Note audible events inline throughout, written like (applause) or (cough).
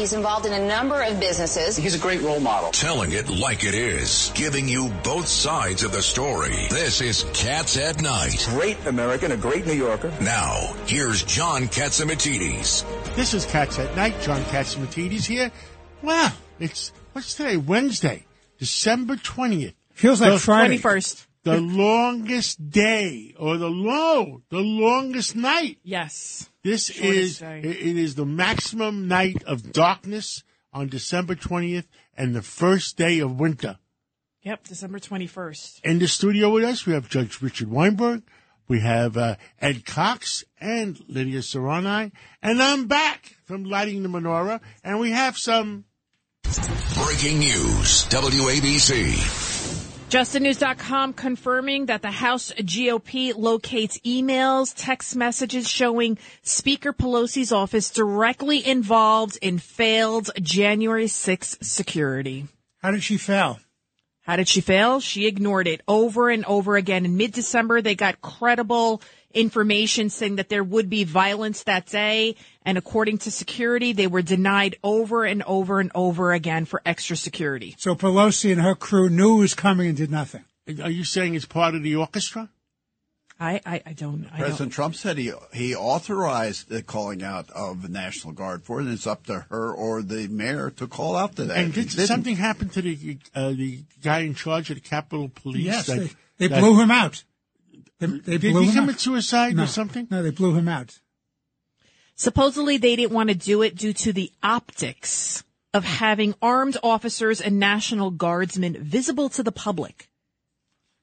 He's involved in a number of businesses. He's a great role model. Telling it like it is, giving you both sides of the story. This is Cats at Night. Great American, a great New Yorker. Now, here's John Catsimatidis. This is Cats at Night. John Catsimatidis here. Wow, it's, what's today? Wednesday, December 20th. Feels like The Friday. 21st. The (laughs) longest day, or the low, the longest night. Yes. This Shortest is, day. it it is the maximum night of darkness on December 20th and the first day of winter. Yep, December 21st. In the studio with us, we have Judge Richard Weinberg, we have uh, Ed Cox and Lydia Serrani, and I'm back from lighting the menorah, and we have some. Breaking news. WABC. JustTheNews.com confirming that the House GOP locates emails, text messages showing Speaker Pelosi's office directly involved in failed January 6th security. How did she fail? How did she fail? She ignored it over and over again. In mid-December, they got credible information saying that there would be violence that day. And according to security, they were denied over and over and over again for extra security. So Pelosi and her crew knew it was coming and did nothing. Are you saying it's part of the orchestra? I, I, I don't, I President don't. Trump said he he authorized the calling out of the National Guard for it, and it's up to her or the mayor to call out to that. And did didn't. something happen to the uh, the guy in charge of the Capitol Police? Yes, that- they, they that- blew him out. They, they Did blew he him commit out. suicide no, or something? No, they blew him out. Supposedly they didn't want to do it due to the optics of having armed officers and National Guardsmen visible to the public.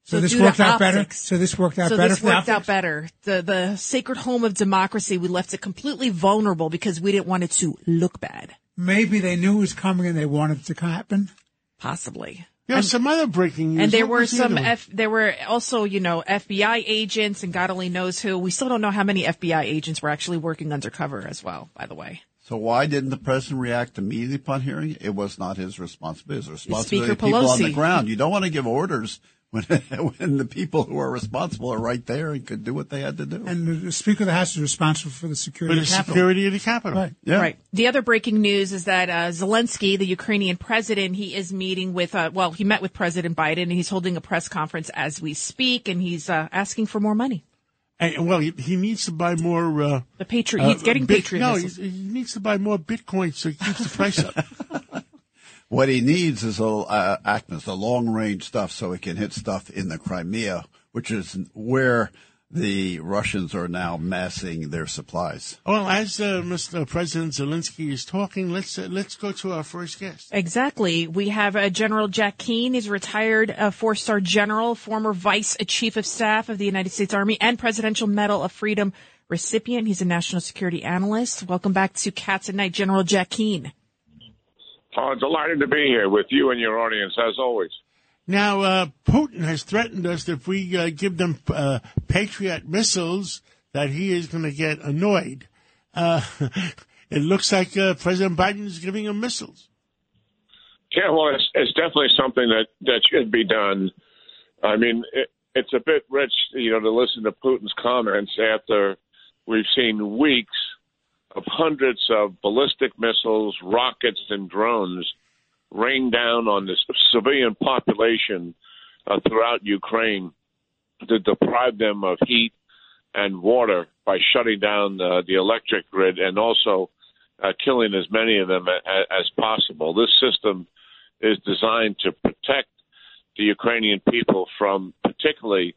So, this worked out better. So this worked out so better this for worked out better. The the sacred home of democracy, we left it completely vulnerable because we didn't want it to look bad. Maybe they knew it was coming and they wanted it to happen. Possibly. There was some other breaking news. And there What were was the some? F, there were also, you know, FBI agents and God only knows who. We still don't know how many FBI agents were actually working undercover as well, by the way. So why didn't the president react immediately upon hearing it? It was not his responsibility. It was responsibility Speaker people on the ground. You don't want to give orders when (laughs) when the people who are responsible are right there and could do what they had to do. And the, the Speaker of the House is responsible for the for security the of the Capitol. security of the Capitol. Right. yeah. Right. The other breaking news is that uh, Zelensky, the Ukrainian president, he is meeting with, uh, well, he met with President Biden and he's holding a press conference as we speak and he's uh, asking for more money. And, well, he, he needs to buy more. Uh, The Patriot, he's uh, getting bit- Patriot No, he needs to buy more Bitcoin so he keeps the price up. (laughs) What he needs is a uh, ATACMS, the long range stuff, so he can hit stuff in the Crimea, which is where the Russians are now massing their supplies. well, as uh, Mr. President Zelensky is talking, let's uh, let's go to our first guest. Exactly. We have uh, General Jack Keane. He's a retired uh, four-star general, former vice chief of staff of the United States Army, and Presidential Medal of Freedom recipient. He's a national security analyst. Welcome back to Cats at Night, General Jack Keane. Oh, delighted to be here with you and your audience as always. Now, uh, Putin has threatened us that if we uh, give them uh, Patriot missiles, that he is going to get annoyed. Uh, (laughs) it looks like uh, President Biden is giving him missiles. Yeah, well, it's, it's definitely something that that should be done. I mean, it, it's a bit rich, you know, to listen to Putin's comments after we've seen weeks of hundreds of ballistic missiles, rockets, and drones rain down on the civilian population uh, throughout Ukraine to deprive them of heat and water by shutting down uh, the electric grid and also uh, killing as many of them a- as possible. This system is designed to protect the Ukrainian people from particularly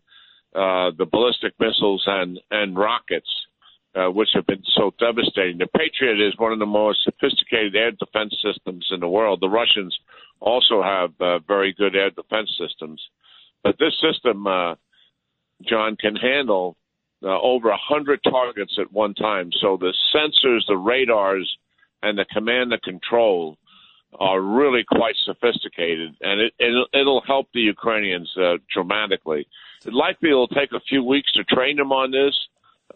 uh, the ballistic missiles and, and rockets, uh, which have been so devastating. The Patriot is one of the most sophisticated air defense systems in the world. The Russians also have uh, very good air defense systems. But this system, uh, John, can handle uh, over a 100 targets at one time. So the sensors, the radars, and the command and control are really quite sophisticated, and it, it'll, it'll help the Ukrainians uh, dramatically. It likely it'll take a few weeks to train them on this.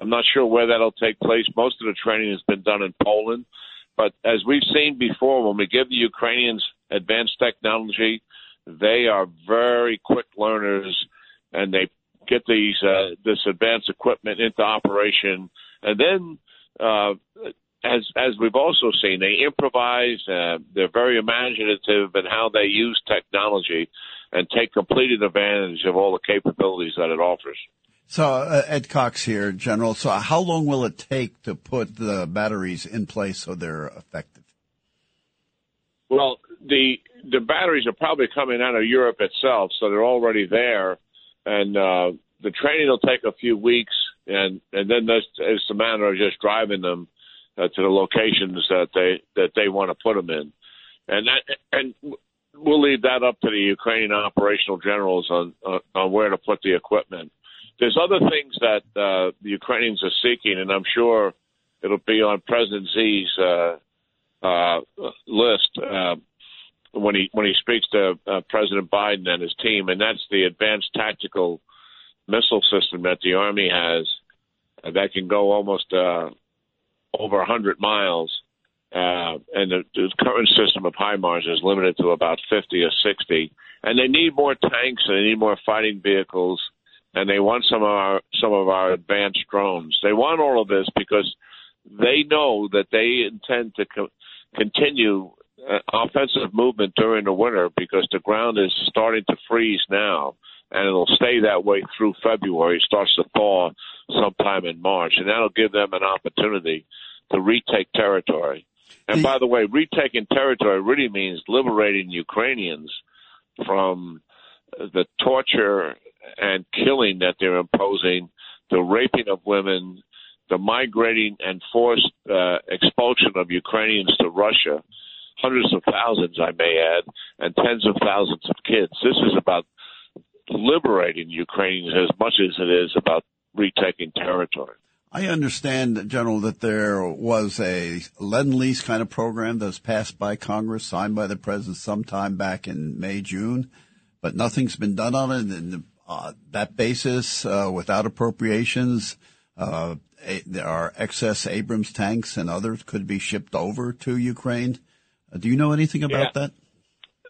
I'm not sure where that'll take place. Most of the training has been done in Poland, but as we've seen before, when we give the Ukrainians advanced technology, they are very quick learners, and they get these uh, this advanced equipment into operation, and then uh, as as we've also seen, they improvise. Uh, they're very imaginative in how they use technology, and take complete advantage of all the capabilities that it offers. So uh, Ed Cox here, General. So how long will it take to put the batteries in place so they're effective? Well, the the batteries are probably coming out of Europe itself, so they're already there, and uh, the training will take a few weeks, and and then there's, it's a matter of just driving them uh, to the locations that they that they want to put them in, and that and we'll leave that up to the Ukrainian operational generals on on, on where to put the equipment. There's other things that uh, the Ukrainians are seeking, and I'm sure it'll be on President Xi's uh, uh, list uh, when he when he speaks to uh, President Biden and his team, and that's the advanced tactical missile system that the Army has uh, that can go almost over 100 miles. And the, the current system of HIMARS is limited to about 50 or 60. And they need more tanks and they need more fighting vehicles. And they want some of our some of our advanced drones. They want all of this because they know that they intend to co- continue uh, offensive movement during the winter because the ground is starting to freeze now and it'll stay that way through February. It starts to thaw sometime in March, and that'll give them an opportunity to retake territory. And by the way, retaking territory really means liberating Ukrainians from the torture and killing that they're imposing, the raping of women, the migrating and forced uh, expulsion of Ukrainians to Russia, hundreds of thousands, I may add, and tens of thousands of kids. This is about liberating Ukrainians as much as it is about retaking territory. I understand, General, that there was a lend lease kind of program that was passed by Congress, signed by the president sometime back in May, June, but nothing's been done on it. And uh, that basis, uh, without appropriations, uh, a, there are excess Abrams tanks and others could be shipped over to Ukraine. Uh, do you know anything about Yeah. that?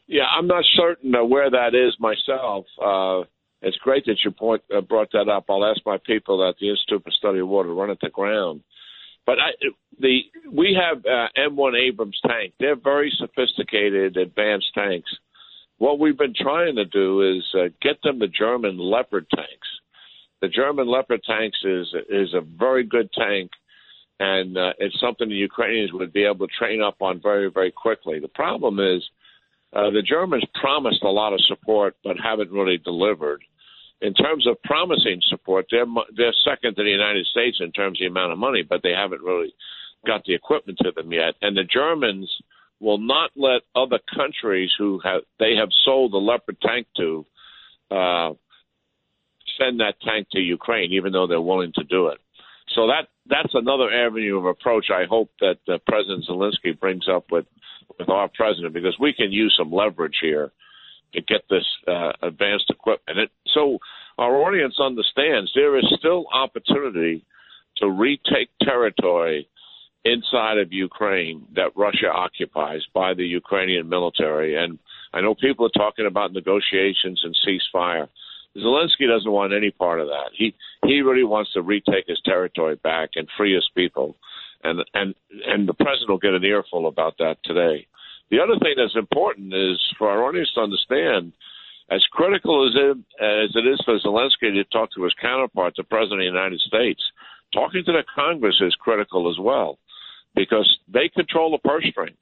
Yeah, I'm not certain uh, where that is myself. Uh, it's great that you point, uh, brought that up. I'll ask my people at the Institute for Study of War to run it to ground. But I, the we have uh, M1 Abrams tank. They're very sophisticated, advanced tanks. What we've been trying to do is uh, get them the German Leopard tanks. The German Leopard tanks is is a very good tank, and uh, it's something the Ukrainians would be able to train up on very very quickly. The problem is uh, the Germans promised a lot of support, but haven't really delivered. In terms of promising support, they're they're second to the United States in terms of the amount of money, but they haven't really got the equipment to them yet. And the Germans will not let other countries who have they have sold the Leopard tank to uh, send that tank to Ukraine, even though they're willing to do it. So that that's another avenue of approach. I hope that uh, President Zelensky brings up with with our president because we can use some leverage here to get this uh, advanced equipment. It, so our audience understands there is still opportunity to retake territory inside of Ukraine that Russia occupies by the Ukrainian military. And I know people are talking about negotiations and ceasefire. Zelensky doesn't want any part of that. He he really wants to retake his territory back and free his people, and and and the president will get an earful about that today. The other thing that's important is for our audience to understand, as critical as it as it is for Zelensky to talk to his counterpart, the president of the United States, talking to the Congress is critical as well, because they control the purse strings,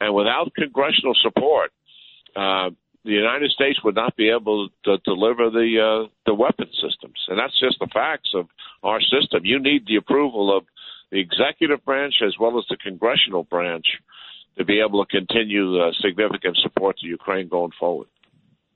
and without congressional support. Uh, the United States would not be able to deliver the uh, the weapon systems, and that's just the facts of our system. You need the approval of the executive branch as well as the congressional branch to be able to continue uh, significant support to Ukraine going forward.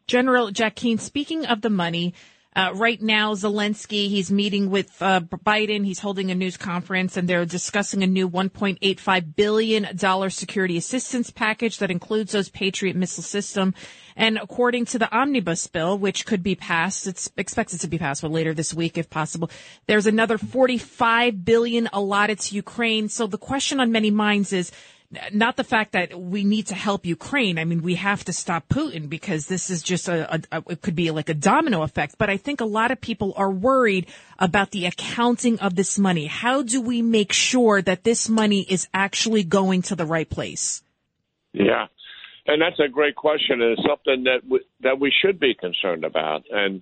General Jack Keane, speaking of the money, uh, right now Zelensky, he's meeting with uh, Biden. He's holding a news conference and they're discussing a new $1.85 billion security assistance package that includes those Patriot missile system. And according to the omnibus bill, which could be passed, it's expected to be passed but later this week if possible, there's another 45 billion allotted to Ukraine. So the question on many minds is, not the fact that we need to help Ukraine. I mean, we have to stop Putin because this is just a, a, a, it could be like a domino effect. But I think a lot of people are worried about the accounting of this money. How do we make sure that this money is actually going to the right place? Yeah. And that's a great question, and it's something that we, that we should be concerned about, and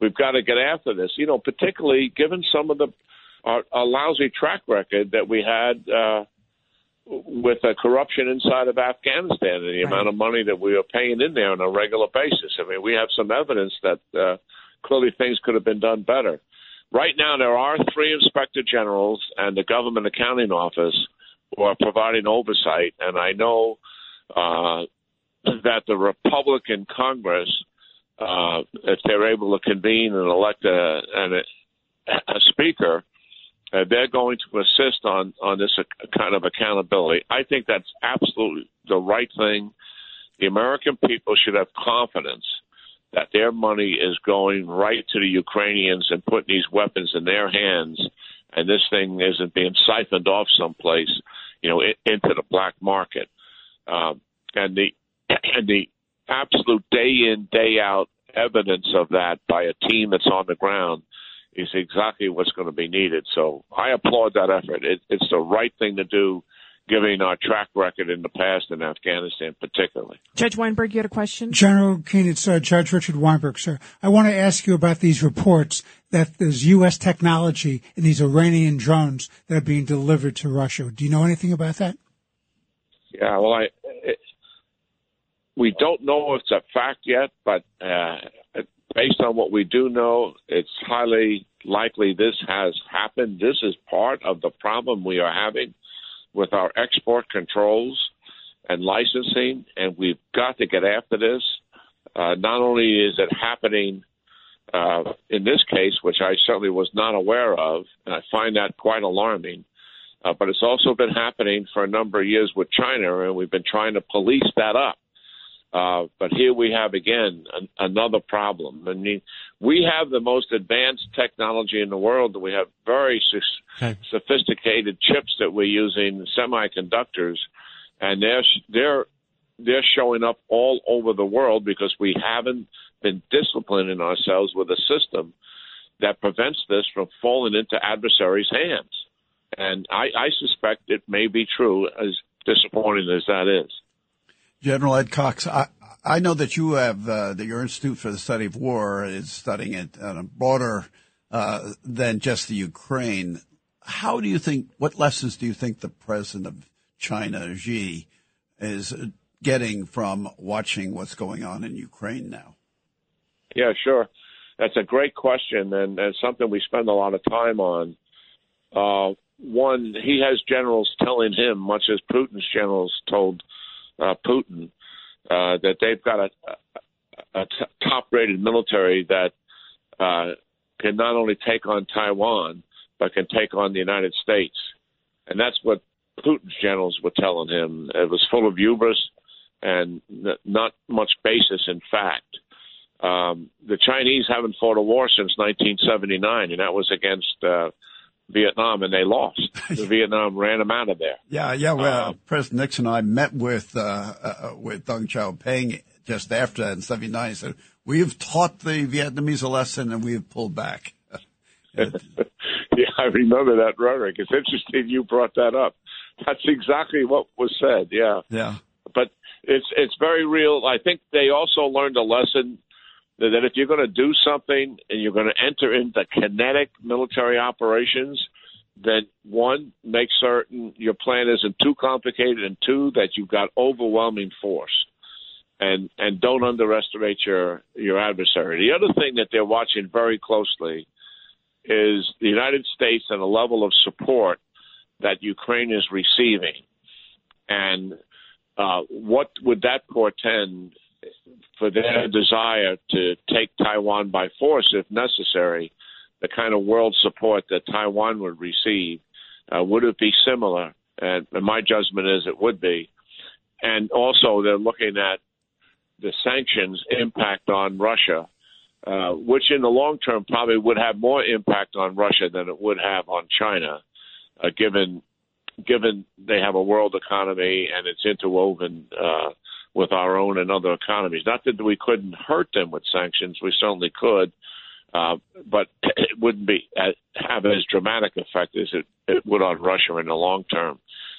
we've got to get after this. You know, particularly given some of the our, our lousy track record that we had uh, with the corruption inside of Afghanistan and the right. amount of money that we were paying in there on a regular basis. I mean, we have some evidence that uh, clearly things could have been done better. Right now, there are three inspector generals and the government accounting office who are providing oversight, and I know uh, that the Republican Congress, uh, if they're able to convene and elect a, a, a speaker, uh, they're going to assist on on this kind of accountability. I think that's absolutely the right thing. The American people should have confidence that their money is going right to the Ukrainians and putting these weapons in their hands, and this thing isn't being siphoned off someplace, you know, into the black market. Um, and the (clears throat) and the absolute day in day out evidence of that by a team that's on the ground is exactly what's going to be needed. So I applaud that effort. It, it's the right thing to do, given our track record in the past in Afghanistan, particularly. Judge Weinberg, you had a question? General Keane, it's uh, Judge Richard Weinberg, sir. I want to ask you about these reports that there's U.S. technology in these Iranian drones that are being delivered to Russia. Do you know anything about that? Yeah, well, I. It, we don't know if it's a fact yet, but uh, based on what we do know, it's highly likely this has happened. This is part of the problem we are having with our export controls and licensing, and we've got to get after this. Uh, not only is it happening uh, in this case, which I certainly was not aware of, and I find that quite alarming, uh, but it's also been happening for a number of years with China, and we've been trying to police that up. Uh, but here we have again an, another problem. I mean, we have the most advanced technology in the world. We have very okay. sophisticated chips that we're using, semiconductors, and they're they're they're showing up all over the world because we haven't been disciplining ourselves with a system that prevents this from falling into adversaries' hands. And I, I suspect it may be true, as disappointing as that is. General Ed Cox, I, I know that you have uh, that your Institute for the Study of War is studying it on a broader uh, than just the Ukraine. How do you think? What lessons do you think the president of China, Xi, is getting from watching what's going on in Ukraine now? Yeah, sure. That's a great question, and, and something we spend a lot of time on. Uh, one, he has generals telling him, much as Putin's generals told uh, Putin uh, that they've got a, a, t- top-rated military that uh, can not only take on Taiwan but can take on the United States, and that's what Putin's generals were telling him. It was full of hubris and n- not much basis in fact. Um, the Chinese haven't fought a war since 1979, and that was against uh, Vietnam and they lost. (laughs) The Vietnam ran them out of there. Yeah, yeah. Well, um, President Nixon and I met with uh, uh, with Deng Xiaoping just after that in '79. He said, "We have taught the Vietnamese a lesson, and we have pulled back." (laughs) yeah, I remember that rhetoric. It's interesting you brought that up. That's exactly what was said. Yeah, yeah. But it's it's very real. I think they also learned a lesson that if you're going to do something and you're going to enter into kinetic military operations, then one, make certain your plan isn't too complicated, and two, that you've got overwhelming force, and and don't underestimate your your adversary. The other thing that they're watching very closely is the United States and the level of support that Ukraine is receiving, and uh, what would that portend for their desire to take Taiwan by force if necessary, the kind of world support that Taiwan would receive, uh, would it be similar? And, my judgment is it would be. And also, they're looking at the sanctions impact on Russia, uh, which in the long term probably would have more impact on Russia than it would have on China, uh, given given they have a world economy and it's interwoven uh, with our own and other economies. Not that we couldn't hurt them with sanctions, we certainly could, uh, but (clears throat) it wouldn't be uh, have as dramatic effect as it, it would on Russia in the long term.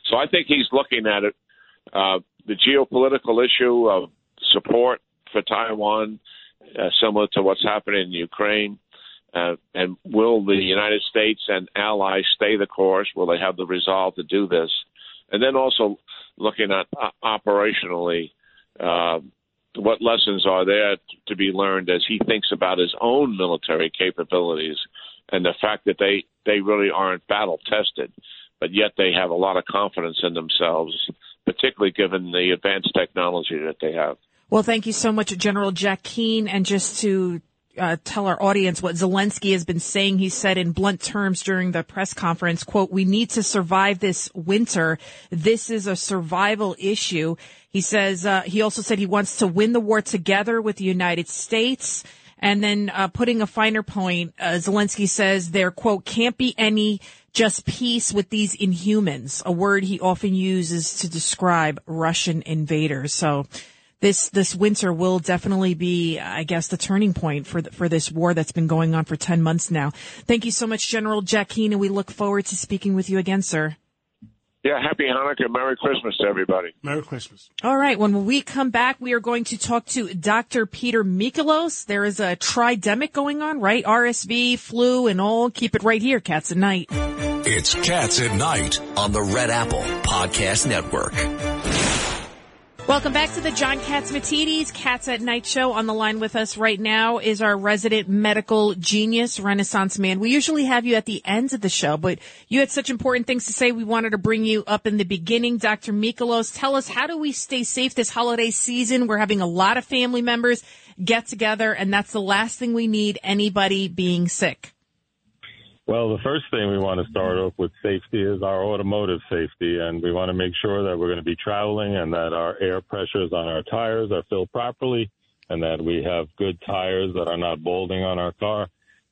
So I think he's looking at it, uh, the geopolitical issue of support for Taiwan, uh, similar to what's happening in Ukraine. Uh, and will the United States and allies stay the course? Will they have the resolve to do this? And then also looking at uh, operationally, uh, what lessons are there to be learned as he thinks about his own military capabilities and the fact that they, they really aren't battle tested, but yet they have a lot of confidence in themselves, particularly given the advanced technology that they have. Well, thank you so much, General Jack Keane. And just to uh, tell our audience what Zelensky has been saying. He said in blunt terms during the press conference, quote, we need to survive this winter. This is a survival issue. He says, uh, he also said he wants to win the war together with the United States. And then, uh, putting a finer point, uh, Zelensky says there, quote, can't be any just peace with these inhumans, a word he often uses to describe Russian invaders. So, this this winter will definitely be, I guess, the turning point for the, for this war that's been going on for ten months now. Thank you so much, General Jack Keane, and we look forward to speaking with you again, sir. Yeah, happy Hanukkah, Merry Christmas to everybody. Merry Christmas. All right, when we come back, we are going to talk to Dr. Peter Michalos. There is a tridemic going on, right? RSV, flu, and all. Keep it right here, Cats at Night. It's Cats at Night on the Red Apple Podcast Network. Welcome back to the John Catsimatidis Cats at Night show. On the line with us right now is our resident medical genius, Renaissance man. We usually have you at the ends of the show, but you had such important things to say. We wanted to bring you up in the beginning. Dr. Michalos, tell us how do we stay safe this holiday season? We're having a lot of family members get together, and that's the last thing we need anybody being sick. Well, the first thing we want to start off with safety is our automotive safety, and we want to make sure that we're going to be traveling and that our air pressures on our tires are filled properly, and that we have good tires that are not balding on our car,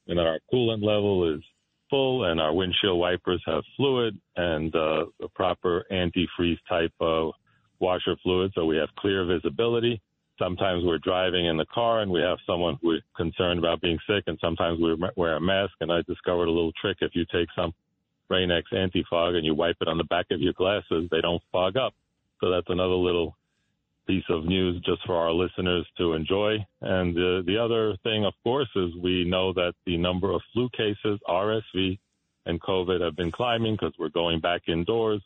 and that our coolant level is full, and our windshield wipers have fluid and uh, the proper antifreeze type of washer fluid, so we have clear visibility sometimes we're driving in the car and we have someone who is concerned about being sick, and sometimes we wear a mask. And I discovered a little trick: if you take some Rain-X anti-fog and you wipe it on the back of your glasses, they don't fog up. So that's another little piece of news just for our listeners to enjoy. And uh, the other thing, of course, is we know that the number of flu cases, RSV, and COVID have been climbing because we're going back indoors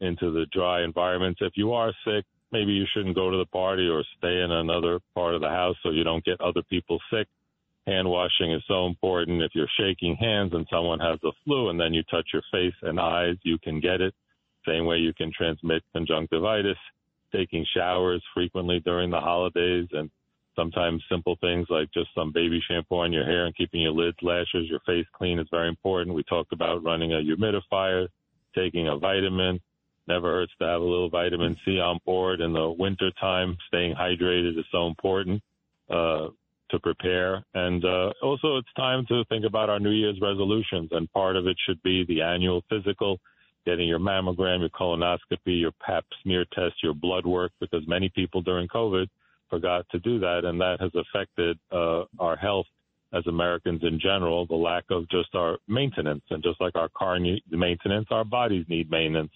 into the dry environments. If you are sick, maybe you shouldn't go to the party or stay in another part of the house so you don't get other people sick. Hand washing is so important. If you're shaking hands and someone has the flu and then you touch your face and eyes, you can get it. Same way you can transmit conjunctivitis. Taking showers frequently during the holidays and sometimes simple things like just some baby shampoo on your hair and keeping your lids, lashes, your face clean is very important. We talked about running a humidifier, taking a vitamin, Never hurts to have a little vitamin C on board in the winter time. Staying hydrated is so important uh, to prepare. And uh, also, it's time to think about our New Year's resolutions. And part of it should be the annual physical, getting your mammogram, your colonoscopy, your pap smear test, your blood work, because many people during COVID forgot to do that. And that has affected uh, our health as Americans in general, the lack of just our maintenance. And just like our car needs maintenance, our bodies need maintenance.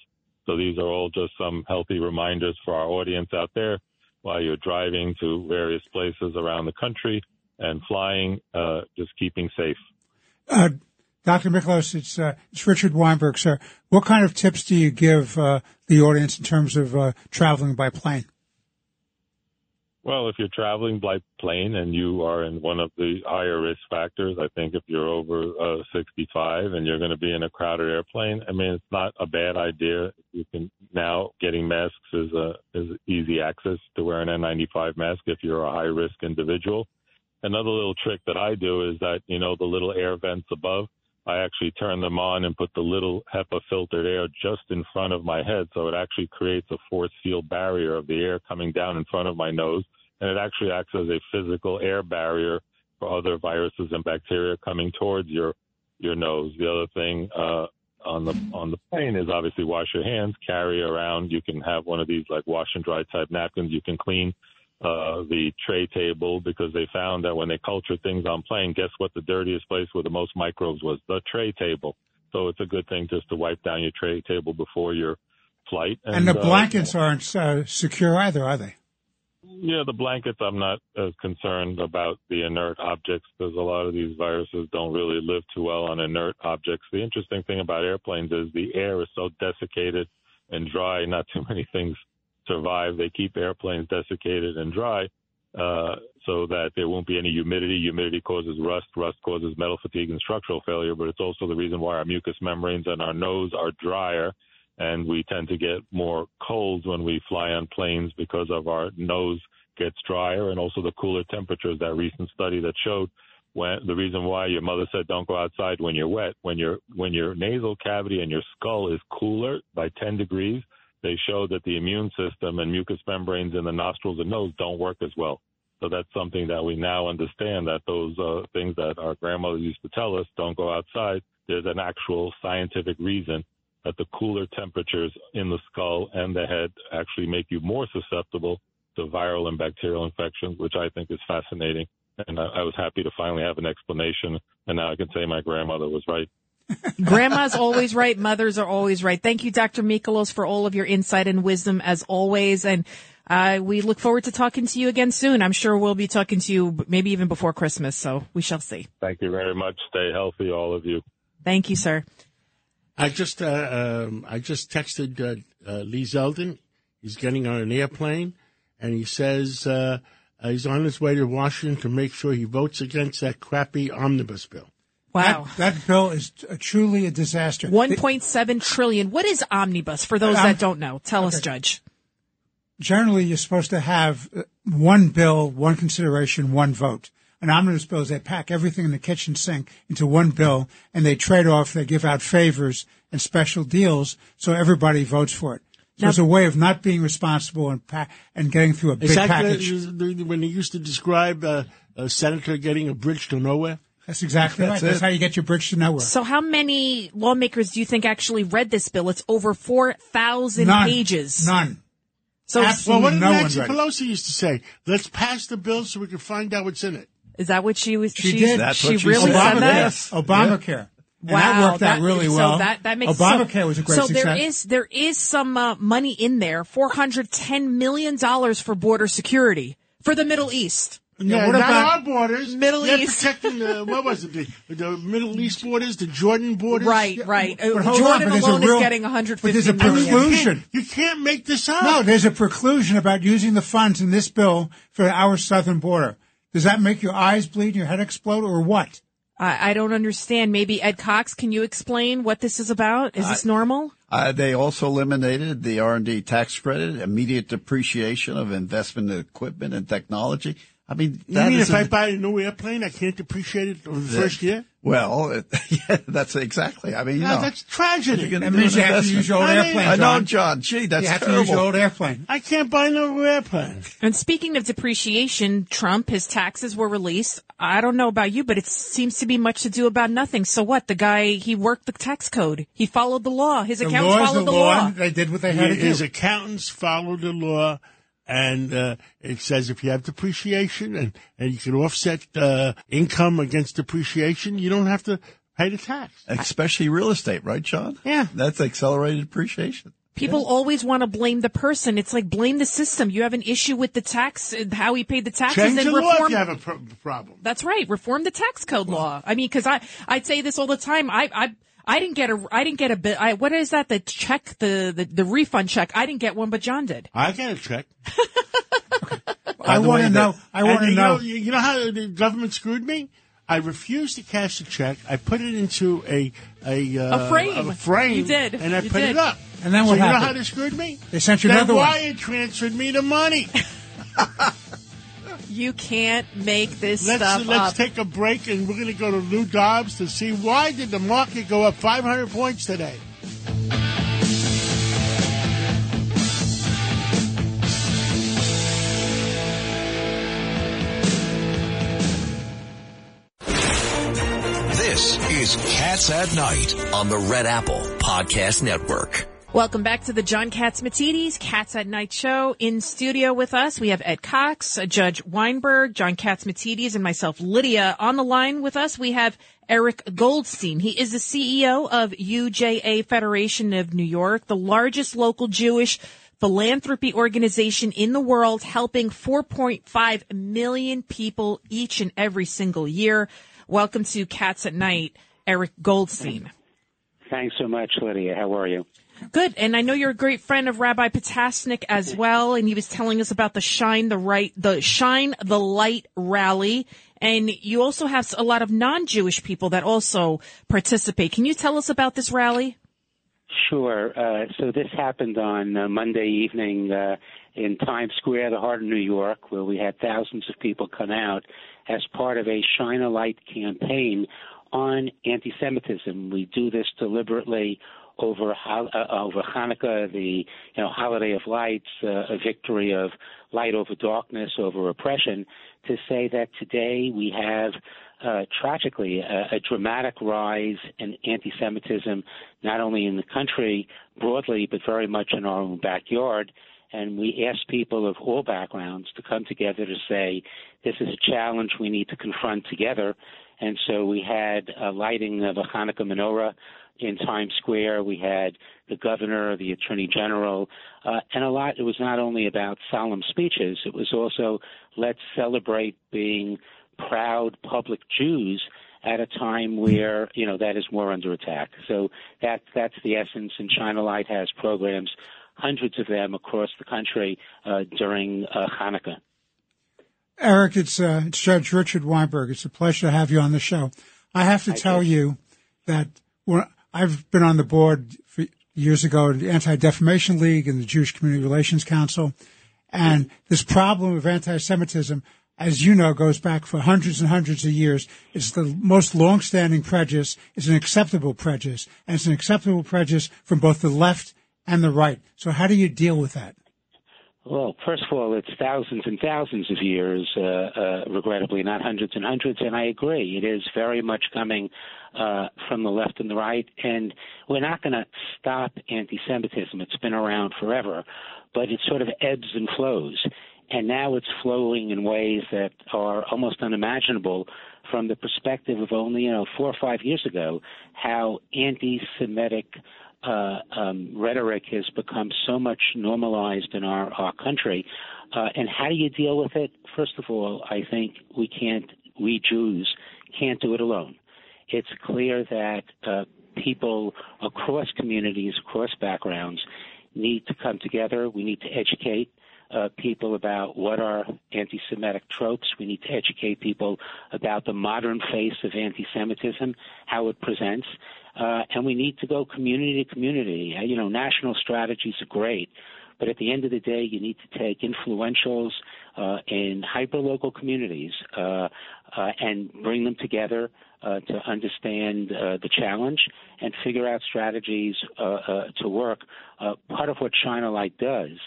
So these are all just some healthy reminders for our audience out there while you're driving to various places around the country and flying, uh, just keeping safe. Uh, Dr. Michalos, it's, uh, it's Richard Weinberg, sir. What kind of tips do you give uh, the audience in terms of uh, traveling by plane? Well, if you're traveling by plane and you are in one of the higher risk factors, I think if you're over uh, 65 and you're going to be in a crowded airplane, I mean, it's not a bad idea. You can now getting masks is a is easy access to wear an N95 mask if you're a high risk individual. Another little trick that I do is that you know the little air vents above. I actually turn them on and put the little HEPA filtered air just in front of my head. So it actually creates a force field barrier of the air coming down in front of my nose. And it actually acts as a physical air barrier for other viruses and bacteria coming towards your, your nose. The other thing, uh, on the on the plane is obviously wash your hands, carry around. You can have one of these like wash and dry type napkins. You can clean uh, the tray table because they found that when they cultured things on plane, guess what? The dirtiest place with the most microbes was the tray table. So it's a good thing just to wipe down your tray table before your flight. And, And, the uh, blankets aren't uh, secure either, are they? yeah, the blankets, I'm not as concerned about the inert objects because a lot of these viruses don't really live too well on inert objects. The interesting thing about airplanes is the air is so desiccated and dry, not too many (laughs) things survive. They keep airplanes desiccated and dry uh, so that there won't be any humidity. Humidity causes rust. Rust causes metal fatigue and structural failure, but it's also the reason why our mucous membranes and our nose are drier and we tend to get more colds when we fly on planes because of our nose gets drier and also the cooler temperatures. That recent study that showed when the reason why your mother said don't go outside when you're wet, when your when your nasal cavity and your skull is cooler by 10 degrees, they show that the immune system and mucous membranes in the nostrils and nose don't work as well. So that's something that we now understand that those uh, things that our grandmother used to tell us, don't go outside. There's an actual scientific reason that the cooler temperatures in the skull and the head actually make you more susceptible to viral and bacterial infections, which I think is fascinating. And I, I was happy to finally have an explanation. And now I can say my grandmother was right. Grandma's always right. Mothers are always right. Thank you, Dr. Michalos, for all of your insight and wisdom as always. And uh, we look forward to talking to you again soon. I'm sure we'll be talking to you maybe even before Christmas. So we shall see. Thank you very much. Stay healthy, all of you. Thank you, sir. I just uh, um, I just texted uh, uh, Lee Zeldin. He's getting on an airplane, and he says uh, uh, he's on his way to Washington to make sure he votes against that crappy omnibus bill. Wow. That, that bill is t- truly a disaster. 1.7 trillion. What is omnibus for those Um, that don't know? Tell us. Judge. Generally, you're supposed to have uh, one bill, one consideration, one vote. An omnibus bill is they pack everything in the kitchen sink into one bill and they trade off, they give out favors and special deals so everybody votes for it. So Now- it's a way of not being responsible and pa- and getting through a big Is that package. the- the- when they used to describe uh, a senator getting a bridge to nowhere? That's exactly That's right. That's how you get your bridge to nowhere. So how many lawmakers do you think actually read this bill? It's over 4,000 pages. None. So well, what did no Nancy. Pelosi used to say? Let's pass the bill so we can find out what's in it. is that what she was? She did. That's she what she really said. said that? Yes. Obamacare. And Wow, that worked out really so well. that, that makes Obamacare so, was a great so success. there is there is some uh, money in there, four hundred ten million dollars for border security for the Middle East. Yeah, what not about- our borders. Middle They're East? protecting the what was it? The, the Middle East borders, the Jordan borders. Right, right. Uh, But hold Jordan on, but there's a alone real- is getting but there's a million. preclusion. You can't make this up. No, there's a preclusion about using the funds in this bill for our southern border. Does that make your eyes bleed and your head explode, or what? I, I don't understand. Maybe Ed Cox, can you explain what this is about? Is this normal? Uh, they also eliminated the R&D tax credit, immediate depreciation of investment in equipment and technology. I mean, You mean if a- I buy a new airplane, I can't depreciate it over the first year? Well, it- (laughs) yeah, that's exactly. I mean, you No, know, that's tragedy. You're gonna That means an you have to use your old I mean- airplane. I know, John. John. Gee, that's you have to use your old airplane. I can't buy no airplane. And speaking of depreciation, Trump, his taxes were released. I don't know about you, but it seems to be much to do about nothing. So what? The guy, he worked the tax code. He followed the law. His The accountants followed the the law. law. and They did what they had to do. His accountants followed the law, and uh, it says if you have depreciation and, and you can offset uh, income against depreciation, you don't have to pay the tax. Especially real estate, right, John? Yeah. That's accelerated depreciation. People always want to blame the person. It's like blame the system. You have an issue with the tax, uh, how he paid the taxes, Change and the law if reform. you have a pro- problem. That's right. Reform the tax code law. I mean, because I I say this all the time. I I. I didn't get a. I didn't get a bit. I, what is that? The check, the, the the refund check. I didn't get one, but John did. I get a check. (laughs) I want to know. I want to you know. You you know how the government screwed me? I refused to cash the check. I put it into a a, uh, A frame. a frame. You did. and I You put did. it up. And then so what you know how they screwed me? They sent you They another one. wire transferred me the money. (laughs) You can't make this Let's stuff let's up. take a break, and we're going to go to Lou Dobbs to see why did the market go up 500 points today. This is Cats at Night on the Red Apple Podcast Network. Welcome back to the John Catsimatidis Cats at Night show. In studio with us, we have Ed Cox, Judge Weinberg, John Catsimatidis, and myself, Lydia. On the line with us, we have Eric Goldstein. He is the CEO of UJA Federation of New York, the largest local Jewish philanthropy organization in the world, helping 4.5 million people each and every single year. Welcome to Cats at Night, Eric Goldstein. Thanks so much, Lydia. How are you? Good. And I know you're a great friend of Rabbi Potasnik as well. And he was telling us about the Shine the Right, the Shine the Light rally. And you also have a lot of non-Jewish people that also participate. Can you tell us about this rally? Sure. Uh, so this happened on uh, Monday evening uh, in Times Square, the heart of New York, where we had thousands of people come out as part of a Shine a Light campaign on anti-Semitism. We do this deliberately over uh, over Hanukkah, the you know holiday of lights, uh, a victory of light over darkness, over oppression, to say that today we have uh, tragically a, a, dramatic rise in anti-Semitism, not only in the country broadly, but very much in our own backyard. And we ask people of all backgrounds to come together to say, this is a challenge we need to confront together. And so we had a lighting of a Hanukkah menorah in Times Square. We had the governor, the attorney general, uh, and a lot. It was not only about solemn speeches. It was also let's celebrate being proud public Jews at a time where you know that is more under attack. So that that's the essence. And Shine a Light has programs, hundreds of them across the country uh, during uh, Hanukkah. Eric, it's uh, it's Judge Richard Weinberg. It's a pleasure to have you on the show. I have to tell you that when I've been on the board years ago, the Anti Defamation League and the Jewish Community Relations Council. And this problem of anti Semitism, as you know, goes back for hundreds and hundreds of years. It's the most long-standing prejudice. It's an acceptable prejudice. And it's an acceptable prejudice from both the left and the right. So how do you deal with that? Well, first of all, it's thousands and thousands of years, uh, uh, regrettably, not hundreds and hundreds. And I agree, it is very much coming uh, from the left and the right. And we're not going to stop anti-Semitism. It's been around forever, but it sort of ebbs and flows. And now it's flowing in ways that are almost unimaginable from the perspective of only, you know, four or five years ago, how anti-Semitic uh, um, rhetoric has become so much normalized in our, our country. Uh, and how do you deal with it? First of all, I think we can't, we Jews can't do it alone. It's clear that uh, people across communities, across backgrounds, need to come together. We need to educate uh, people about what are anti Semitic tropes. We need to educate people about the modern face of anti Semitism, how it presents. Uh, and we need to go community to community. Uh, you know, national strategies are great, but at the end of the day, you need to take influentials uh, in hyperlocal communities uh, uh, and bring them together uh, to understand uh, the challenge and figure out strategies to work. Part of what Shine a Light does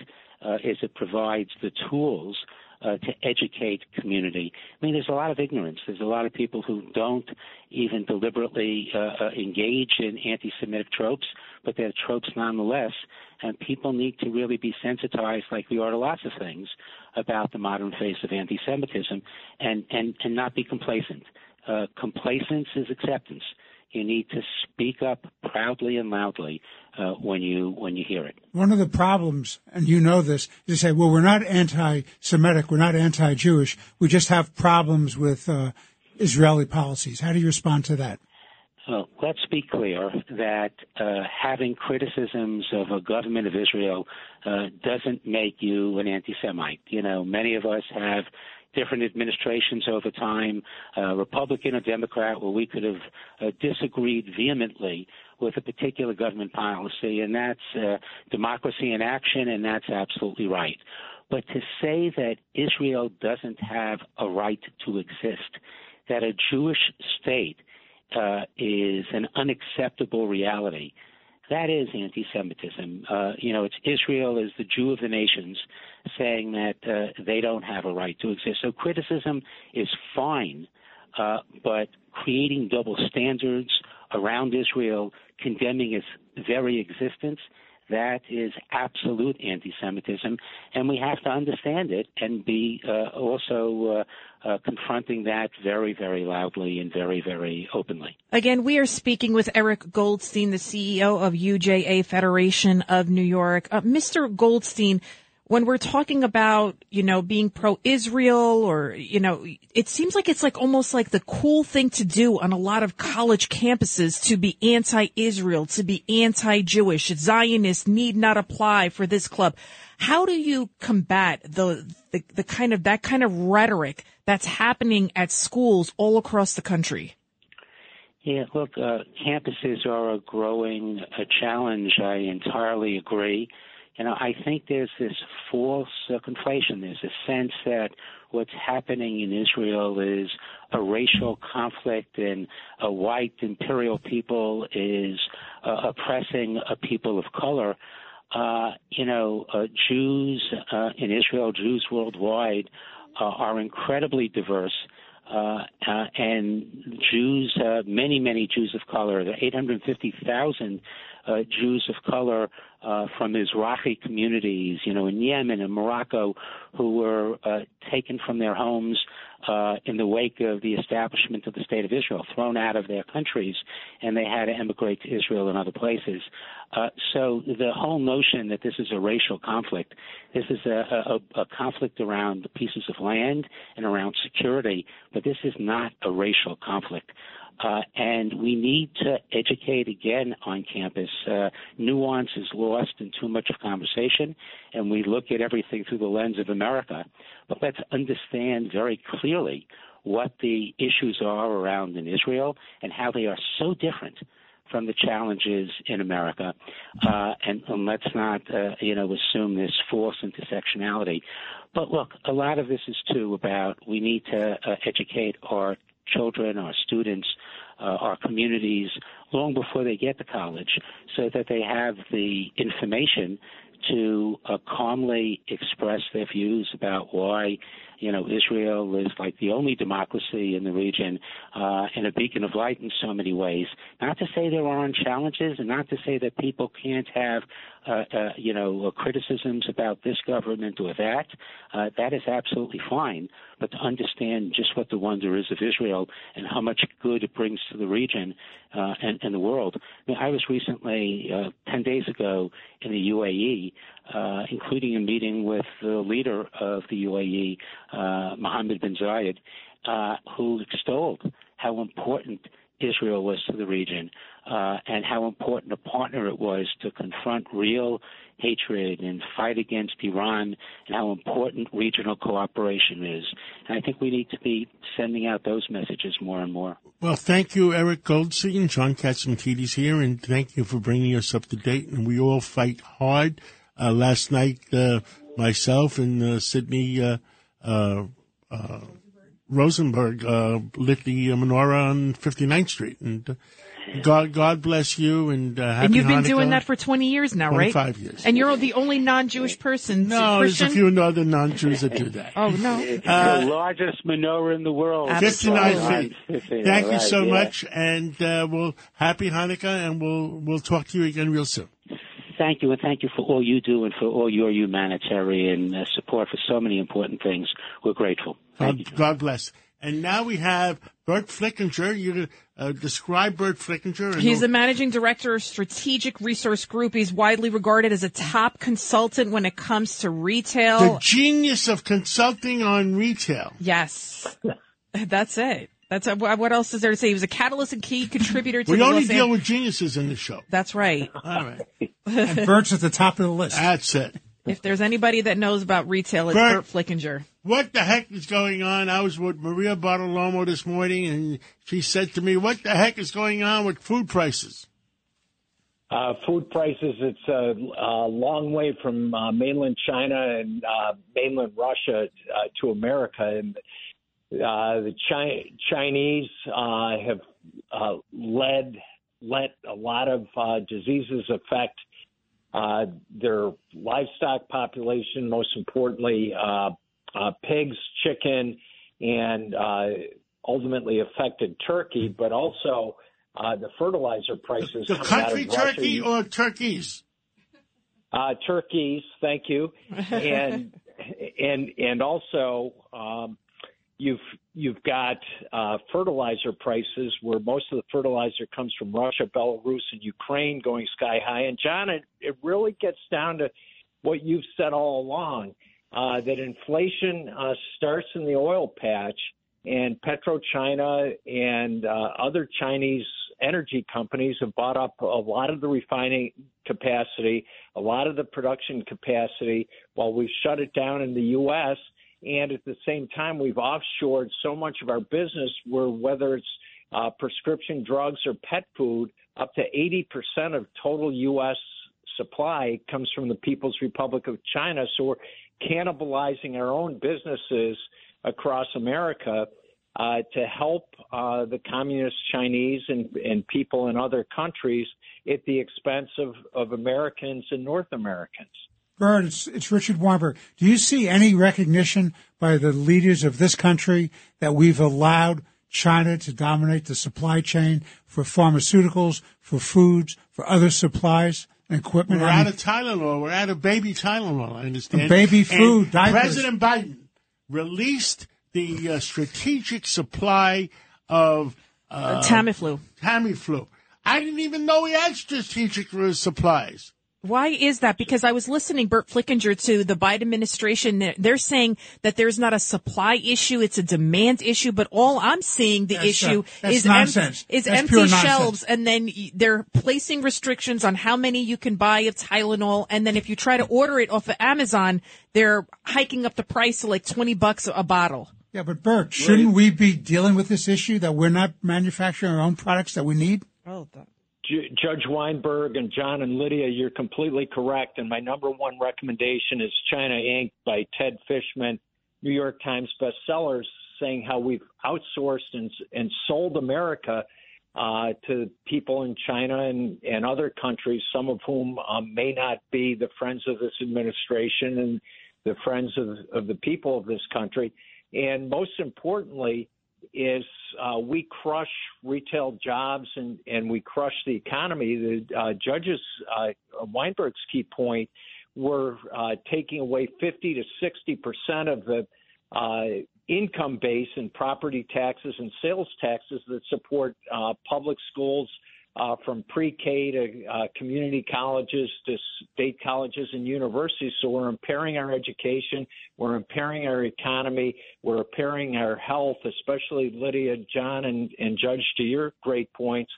is it provides the tools uh, to educate community. I mean, there's a lot of ignorance. There's a lot of people who don't even deliberately uh, uh, engage in anti-Semitic tropes, but they're tropes nonetheless. And people need to really be sensitized, like we are to lots of things, about the modern face of anti-Semitism, and and and not be complacent. Uh, complacence is acceptance. You need to speak up proudly and loudly uh, when you when you hear it. One of the problems, and you know this, is to say, well, we're not anti-Semitic, we're not anti-Jewish, we just have problems with uh, Israeli policies. How do you respond to that? Well, let's be clear that uh, having criticisms of a government of Israel uh, doesn't make you an anti-Semite. You know, many of us have different administrations over time, uh, Republican or Democrat, where we could have uh, disagreed vehemently with a particular government policy, and that's uh, democracy in action, and that's absolutely right. But to say that Israel doesn't have a right to exist, that a Jewish state uh, is an unacceptable reality, that is anti-Semitism. Uh, you know, it's Israel is the Jew of the nations saying that uh, they don't have a right to exist. So criticism is fine, uh, but creating double standards around Israel condemning its very existence, that is absolute anti-Semitism, and we have to understand it and be uh, also uh, uh, confronting that very, very loudly and very, very openly. Again, we are speaking with Eric Goldstein, the CEO of UJA Federation of New York. Uh, Mr. Goldstein, when we're talking about, you know, being pro-Israel or, you know, it seems like it's like almost like the cool thing to do on a lot of college campuses to be anti-Israel, to be anti-Jewish. Zionists need not apply for this club. How do you combat the, the, the kind of, that kind of rhetoric that's happening at schools all across the country? Yeah, look, uh, campuses are a growing a challenge. I entirely agree you know, I think there's this false conflation. There's a sense that what's happening in Israel is a racial conflict and a white imperial people is uh, oppressing a people of color. Uh, you know, uh, Jews uh, in Israel, Jews worldwide, uh, are incredibly diverse. Uh, uh, and Jews, uh, many, many Jews of color, the 850,000 uh, Jews of color uh, from Mizrahi communities, you know, in Yemen and Morocco, who were uh, taken from their homes uh, in the wake of the establishment of the state of Israel, thrown out of their countries, and they had to emigrate to Israel and other places. Uh, so the whole notion that this is a racial conflict, this is a, a, a conflict around pieces of land and around security, but this is not a racial conflict. Uh, and we need to educate again on campus. Uh, nuance is lost in too much of conversation, and we look at everything through the lens of America. But let's understand very clearly what the issues are around in Israel and how they are so different from the challenges in America, uh, and, and, let's not, uh, you know, assume this false intersectionality. But look, a lot of this is too about we need to uh, educate our children, our students, uh, our communities long before they get to college so that they have the information to uh, calmly express their views about why you know, Israel is like the only democracy in the region uh, and a beacon of light in so many ways. Not to say there aren't challenges, and not to say that people can't have, uh, uh, you know, criticisms about this government or that. Uh, that is absolutely fine. But to understand just what the wonder is of Israel and how much good it brings to the region uh, and, and the world. I, mean, I was recently, uh, 10 days ago, in the UAE, uh, including a meeting with the leader of the UAE, uh, Mohammed bin Zayed, uh, who extolled how important Israel was to the region uh, and how important a partner it was to confront real hatred and fight against Iran and how important regional cooperation is. And I think we need to be sending out those messages more and more. Well, thank you, Eric Goldstein. John Catsimatidis here, and thank you for bringing us up to date. And we all fight hard. Uh, last night, uh, myself and uh, Sydney uh, uh, uh, Rosenberg lit the menorah on 59th Street, and God, God bless you, and uh, and you've been Hanukkah. doing that for 20 years now, right? 25 years. And you're the only non-Jewish person. No, Christian? there's a few other non-Jews that do that. oh no, it's the largest menorah in the world. 59 feet. (laughs) Thank you so yeah. much, and uh, we'll happy Hanukkah, and we'll we'll talk to you again real soon. Thank you, and thank you for all you do and for all your humanitarian uh, support for so many important things. We're grateful. Thank God, you. God bless. And now we have Burt Flickinger. You uh, describe Burt Flickinger. He's the managing director of Strategic Resource Group. He's widely regarded as a top consultant when it comes to retail. The genius of consulting on retail. Yes, that's it. That's a, what else is there to say? He was a catalyst and key contributor to the we the only Los deal An- with geniuses in the show. That's right. (laughs) All right. and Burt's at the top of the list. That's it. If there's anybody that knows about retail, it's Burt. Burt Flickinger. What the heck is going on? I was with Maria Bartiromo this morning, and she said to me, "What the heck is going on with food prices?" Uh, food prices, it's a, a long way from uh, mainland China and uh, mainland Russia uh, to America. And uh, the Chi- Chinese uh, have uh, led let a lot of uh, diseases affect uh, their livestock population, most importantly, uh, uh, pigs, chicken, and uh, ultimately affected turkey, but also uh, the fertilizer prices. The coming out country of Russia. turkey or turkeys? Uh, turkeys, thank you, (laughs) and and and also um, you've you've got uh, fertilizer prices where most of the fertilizer comes from Russia, Belarus, and Ukraine going sky high. And John, it, it really gets down to what you've said all along uh, that inflation uh, starts in the oil patch, and PetroChina and uh, other Chinese energy companies have bought up a lot of the refining capacity, a lot of the production capacity, while we've shut it down in the U.S. And at the same time, we've offshored so much of our business where whether it's uh, prescription drugs or pet food, up to 80% of total U.S. supply comes from the People's Republic of China. So we're cannibalizing our own businesses across America uh, to help uh, the communist Chinese and, and people in other countries at the expense of, of Americans and North Americans. Burt, it's, it's Richard Weinberg. Do you see any recognition by the leaders of this country that we've allowed China to dominate the supply chain for pharmaceuticals, for foods, for other supplies and equipment? We're I out of Tylenol. We're out of baby Tylenol. I understand. Baby And food, diapers. President Biden released the uh, strategic supply of uh, Tamiflu. Tamiflu. I didn't even know he had strategic uh, supplies. Why is that? Because I was listening, Burt Flickinger, to the Biden administration. They're- They're saying that there's not a supply issue; it's a demand issue. But all I'm seeing the That's, issue that's is nonsense. is That's empty pure nonsense. shelves, and then they're placing restrictions on how many you can buy of Tylenol. And then if you try to order it off of Amazon, they're hiking up the price to like twenty bucks a bottle. yeah, but Burt, shouldn't we be dealing with this issue that we're not manufacturing our own products that we need? Oh, Ju- Judge Weinberg and John and Lydia, you're completely correct. And my number one recommendation is China Inc. by Ted Fishman, New York Times bestsellers, saying how we've outsourced and, and sold America uh, to people in China and, and other countries, some of whom um, may not be the friends of this administration and the friends of, of the people of this country. And most importantly, is uh, we crush retail jobs and, and we crush the economy. The uh, judges, uh, Weinberg's key point, were uh, taking away 50 to 60 percent of the uh, income base in property taxes and sales taxes that support uh, public schools. Uh, from pre-K to uh, community colleges to state colleges and universities. So we're impairing our education, we're impairing our economy, we're impairing our health, especially Lydia, John, and, and Judge to your great points.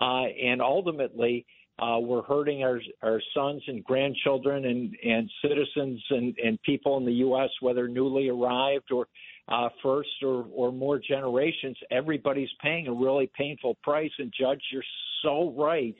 Uh, and ultimately, uh, we're hurting our, our sons and grandchildren and, and citizens and, and people in the U.S., whether newly arrived or uh, first or, or more generations. Everybody's paying a really painful price. And, Judge, you're so right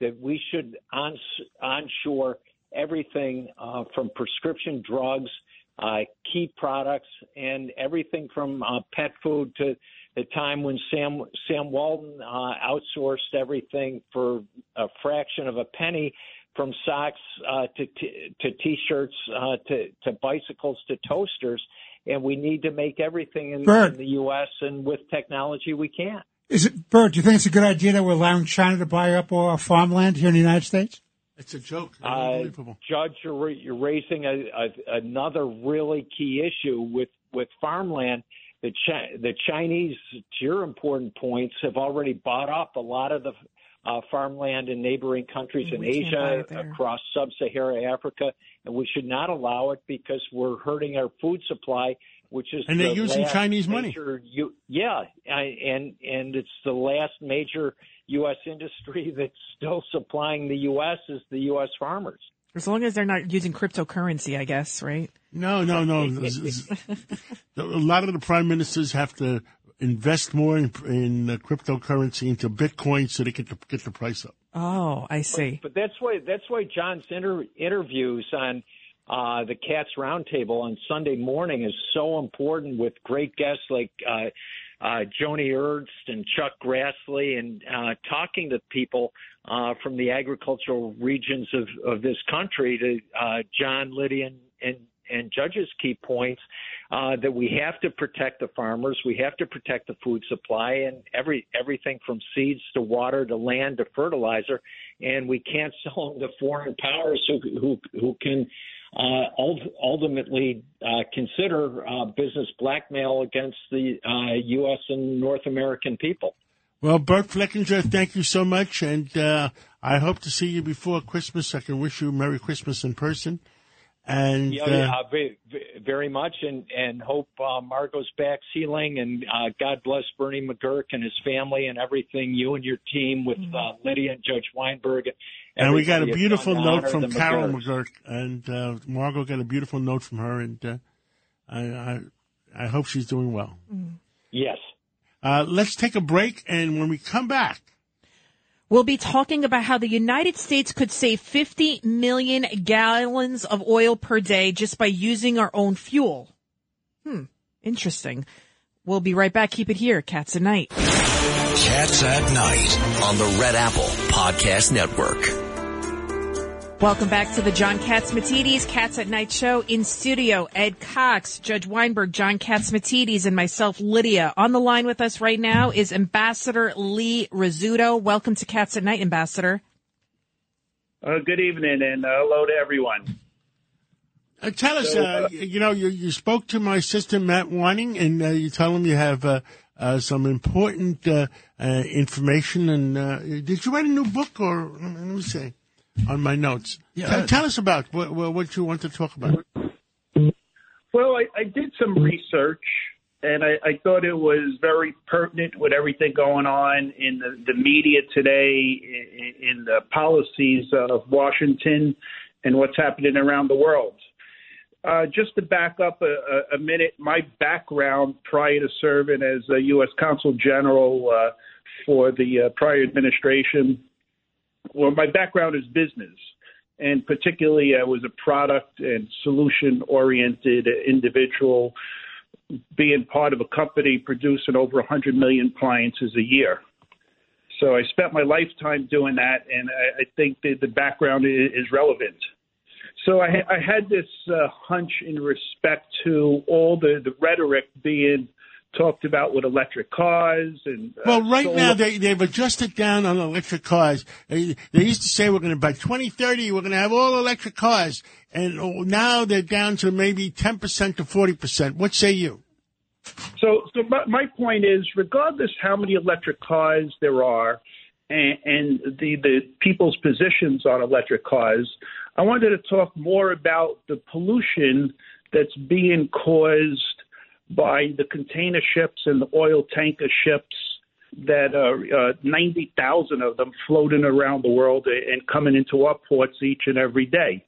that we should on, onshore everything uh, from prescription drugs, uh, key products, and everything from uh, pet food to the time when Sam Sam Walton uh, outsourced everything for a fraction of a penny, from socks uh, to t- to t-shirts uh, to to bicycles to toasters, and we need to make everything in, in the U.S. and with technology we can. Is it, Burt, do you think it's a good idea that we're allowing China to buy up all our farmland here in the United States? It's a joke. Uh, Unbelievable. Judge, you're, ra- you're raising a, a, another really key issue with, with farmland. The, Chi- the Chinese, to your important points, have already bought up a lot of the uh, farmland in neighboring countries in We can't Asia, across sub-Saharan Africa, and we should not allow it because we're hurting our food supply, which is And they're the using Chinese money. U- yeah, I, and and it's the last major U.S. industry (laughs) that's still supplying the U.S. is the U.S. farmers. As long as they're not using cryptocurrency, I guess, right? No, no, no. a lot of the prime ministers have to invest more in, in uh, cryptocurrency into Bitcoin so they can get the price up. Oh, I see. But that's why that's why John's inter- interviews on uh, the Cats Roundtable on Sunday morning is so important with great guests like uh, uh, Joni Ernst and Chuck Grassley, and uh, talking to people uh, from the agricultural regions of, of this country. To uh, John, Lydia, and, and Judge's key points, uh, that we have to protect the farmers, we have to protect the food supply, and every everything from seeds to water to land to fertilizer, and we can't sell them to foreign powers who who who can ultimately uh, consider uh, business blackmail against the uh, U.S. and North American people. Well, Burt Flickinger, thank you so much, and uh, I hope to see you before Christmas. I can wish you Merry Christmas in person. And yeah, yeah uh, very, very much, and and hope uh, Margot's back sealing, and uh, God bless Bernie McGurk and his family and everything. You and your team with uh, Lydia and Judge Weinberg. And we got a beautiful note from Carol McGurk, and uh, Margot got a beautiful note from her, and uh, I, I I hope she's doing well. Yes. Uh, let's take a break, and when we come back. We'll be talking about how the United States could save 50 million gallons of oil per day just by using our own fuel. Hmm, interesting. We'll be right back. Keep it here. Cats at Night. Cats at Night on the Red Apple Podcast Network. Welcome back to the John Catsimatidis Cats at Night show in studio. Ed Cox, Judge Weinberg, John Catsimatidis, and myself, Lydia. On the line with us right now is Ambassador Lee Rizzuto. Welcome to Cats at Night, Ambassador. Uh, good evening and uh, hello to everyone. Uh, tell us, so, uh, you know, you, you spoke to my sister Matt Wanning, and uh, you tell him you have uh, some important information. And did you write a new book, or let me see? On my notes. Yeah. Tell, tell us about what, what you want to talk about. Well, I, I did some research, and I, I thought it was very pertinent with everything going on in the, the media today, in, in the policies of Washington, and what's happening around the world. Uh, just to back up a, a, minute, my background prior to serving as a U.S. Consul General uh, for the uh, prior administration well, my background is business, and particularly I was a product and solution oriented individual, being part of a company producing over 100 million appliances a year. So I spent my lifetime doing that, and I, I think that the background is, relevant. So I, I had this uh, hunch in respect to all the, the rhetoric being talked about with electric cars and uh, well right solar. now they they've adjusted down on electric cars. They, they used to say we're going to by 2030 we're going to have all electric cars. And now they're down to maybe 10% to 40% what say you? So so my, my point is regardless how many electric cars there are and, and the the people's positions on electric cars i wanted to talk more about the pollution that's being caused by the container ships and the oil tanker ships that are uh, 90,000 of them floating around the world and coming into our ports each and every day.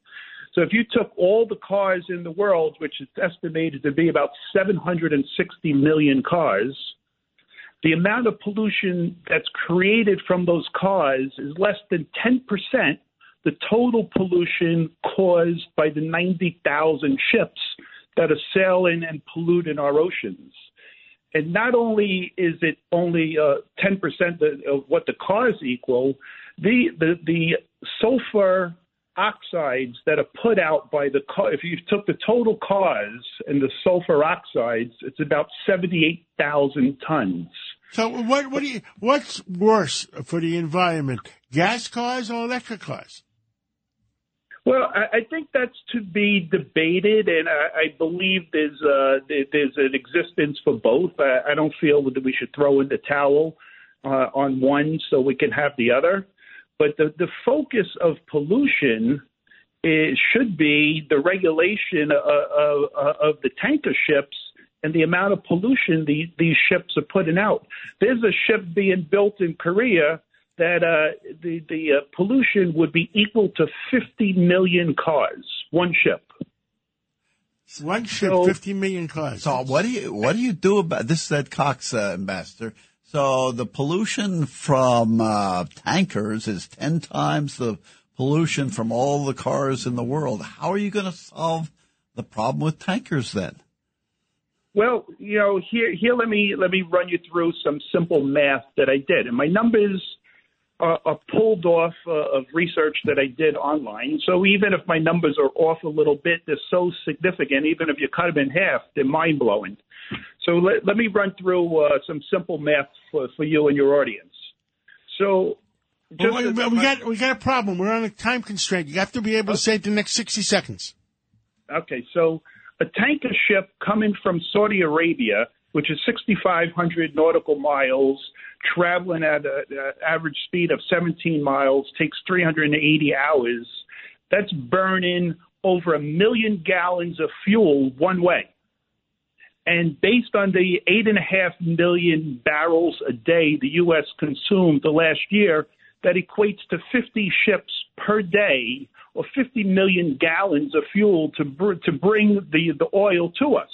So if you took all the cars in the world, which is estimated to be about 760 million cars, the amount of pollution that's created from those cars is less than 10% the total pollution caused by the 90,000 ships that are sailing and polluting our oceans. And not only is it only uh, 10% of what the cars equal, the, the, the sulfur oxides that are put out by the car, if you took the total cars and the sulfur oxides, it's about 78,000 tons. So what, what do you, what's worse for the environment, gas cars or electric cars? Well, I, I think that's to be debated, and I, I believe there's uh, there's an existence for both. I, I don't feel that we should throw in the towel uh, on one so we can have the other. But the the focus of pollution is, should be the regulation of, of, of the tanker ships and the amount of pollution the, these ships are putting out. There's a ship being built in Korea that uh, the the uh, pollution would be equal to 50 million cars, one ship. One ship, so, 50 million cars. So what do you what do you do about this? That Cox uh, ambassador. So the pollution from uh, tankers is 10 times the pollution from all the cars in the world. How are you going to solve the problem with tankers then? Well, you know, here here let me let me run you through some simple math that I did, and my numbers are, are pulled off uh, of research that I did online. So even if my numbers are off a little bit, they're so significant. Even if you cut them in half, they're mind blowing. So let, let me run through uh, some simple math for, for you and your audience. So Well, wait, we got we got a problem. We're on a time constraint. You have to be able to say it the next sixty seconds. Okay, so a tanker ship coming from Saudi Arabia, which is 6,500 nautical miles, traveling at an average speed of 17 miles, takes 380 hours. That's burning over a million gallons of fuel one way. And based on the eight and a half million barrels a day the U.S. consumed the last year, that equates to 50 ships per day or 50 million gallons of fuel to br- to bring the the oil to us.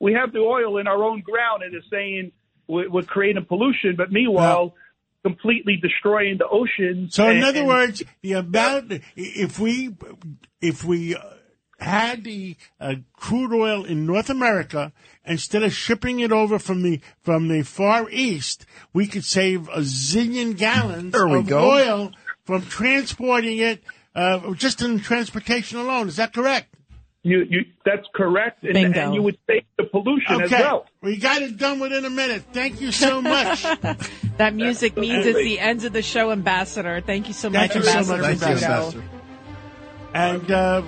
We have the oil in our own ground, and it's saying we're, we're creating pollution, but meanwhile, completely destroying the oceans. So, in other and- words, the amount if we if we uh, had the uh, crude oil in North America instead of shipping it over from the from the far east, we could save a zillion gallons There we of go. oil from transporting it uh, just in transportation alone. Is that correct? You, you, that's correct, and, Bingo. and you would save the pollution Okay, as well. we got it done within a minute. Thank you so much. (laughs) That music means it's the end of the show, Ambassador. Thank you so much, Thank you so Ambassador. much, Rizzuto. Ambassador. And uh,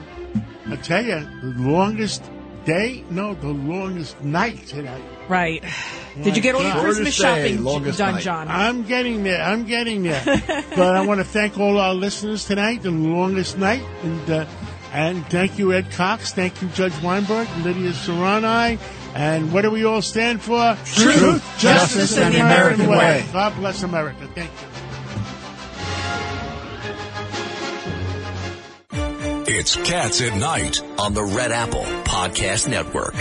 I tell you, the longest day, no, the longest night tonight. Right. (sighs) Did you get all your Christmas shopping done, John? I'm getting there. I'm getting there. (laughs) but I want to thank all our listeners tonight, the longest night, and uh, and thank you, Ed Cox. Thank you, Judge Weinberg, Lydia Serrani. And what do we all stand for? Truth, justice, and the American way. God bless America. Thank you. It's Cats at Night on the Red Apple Podcast Network.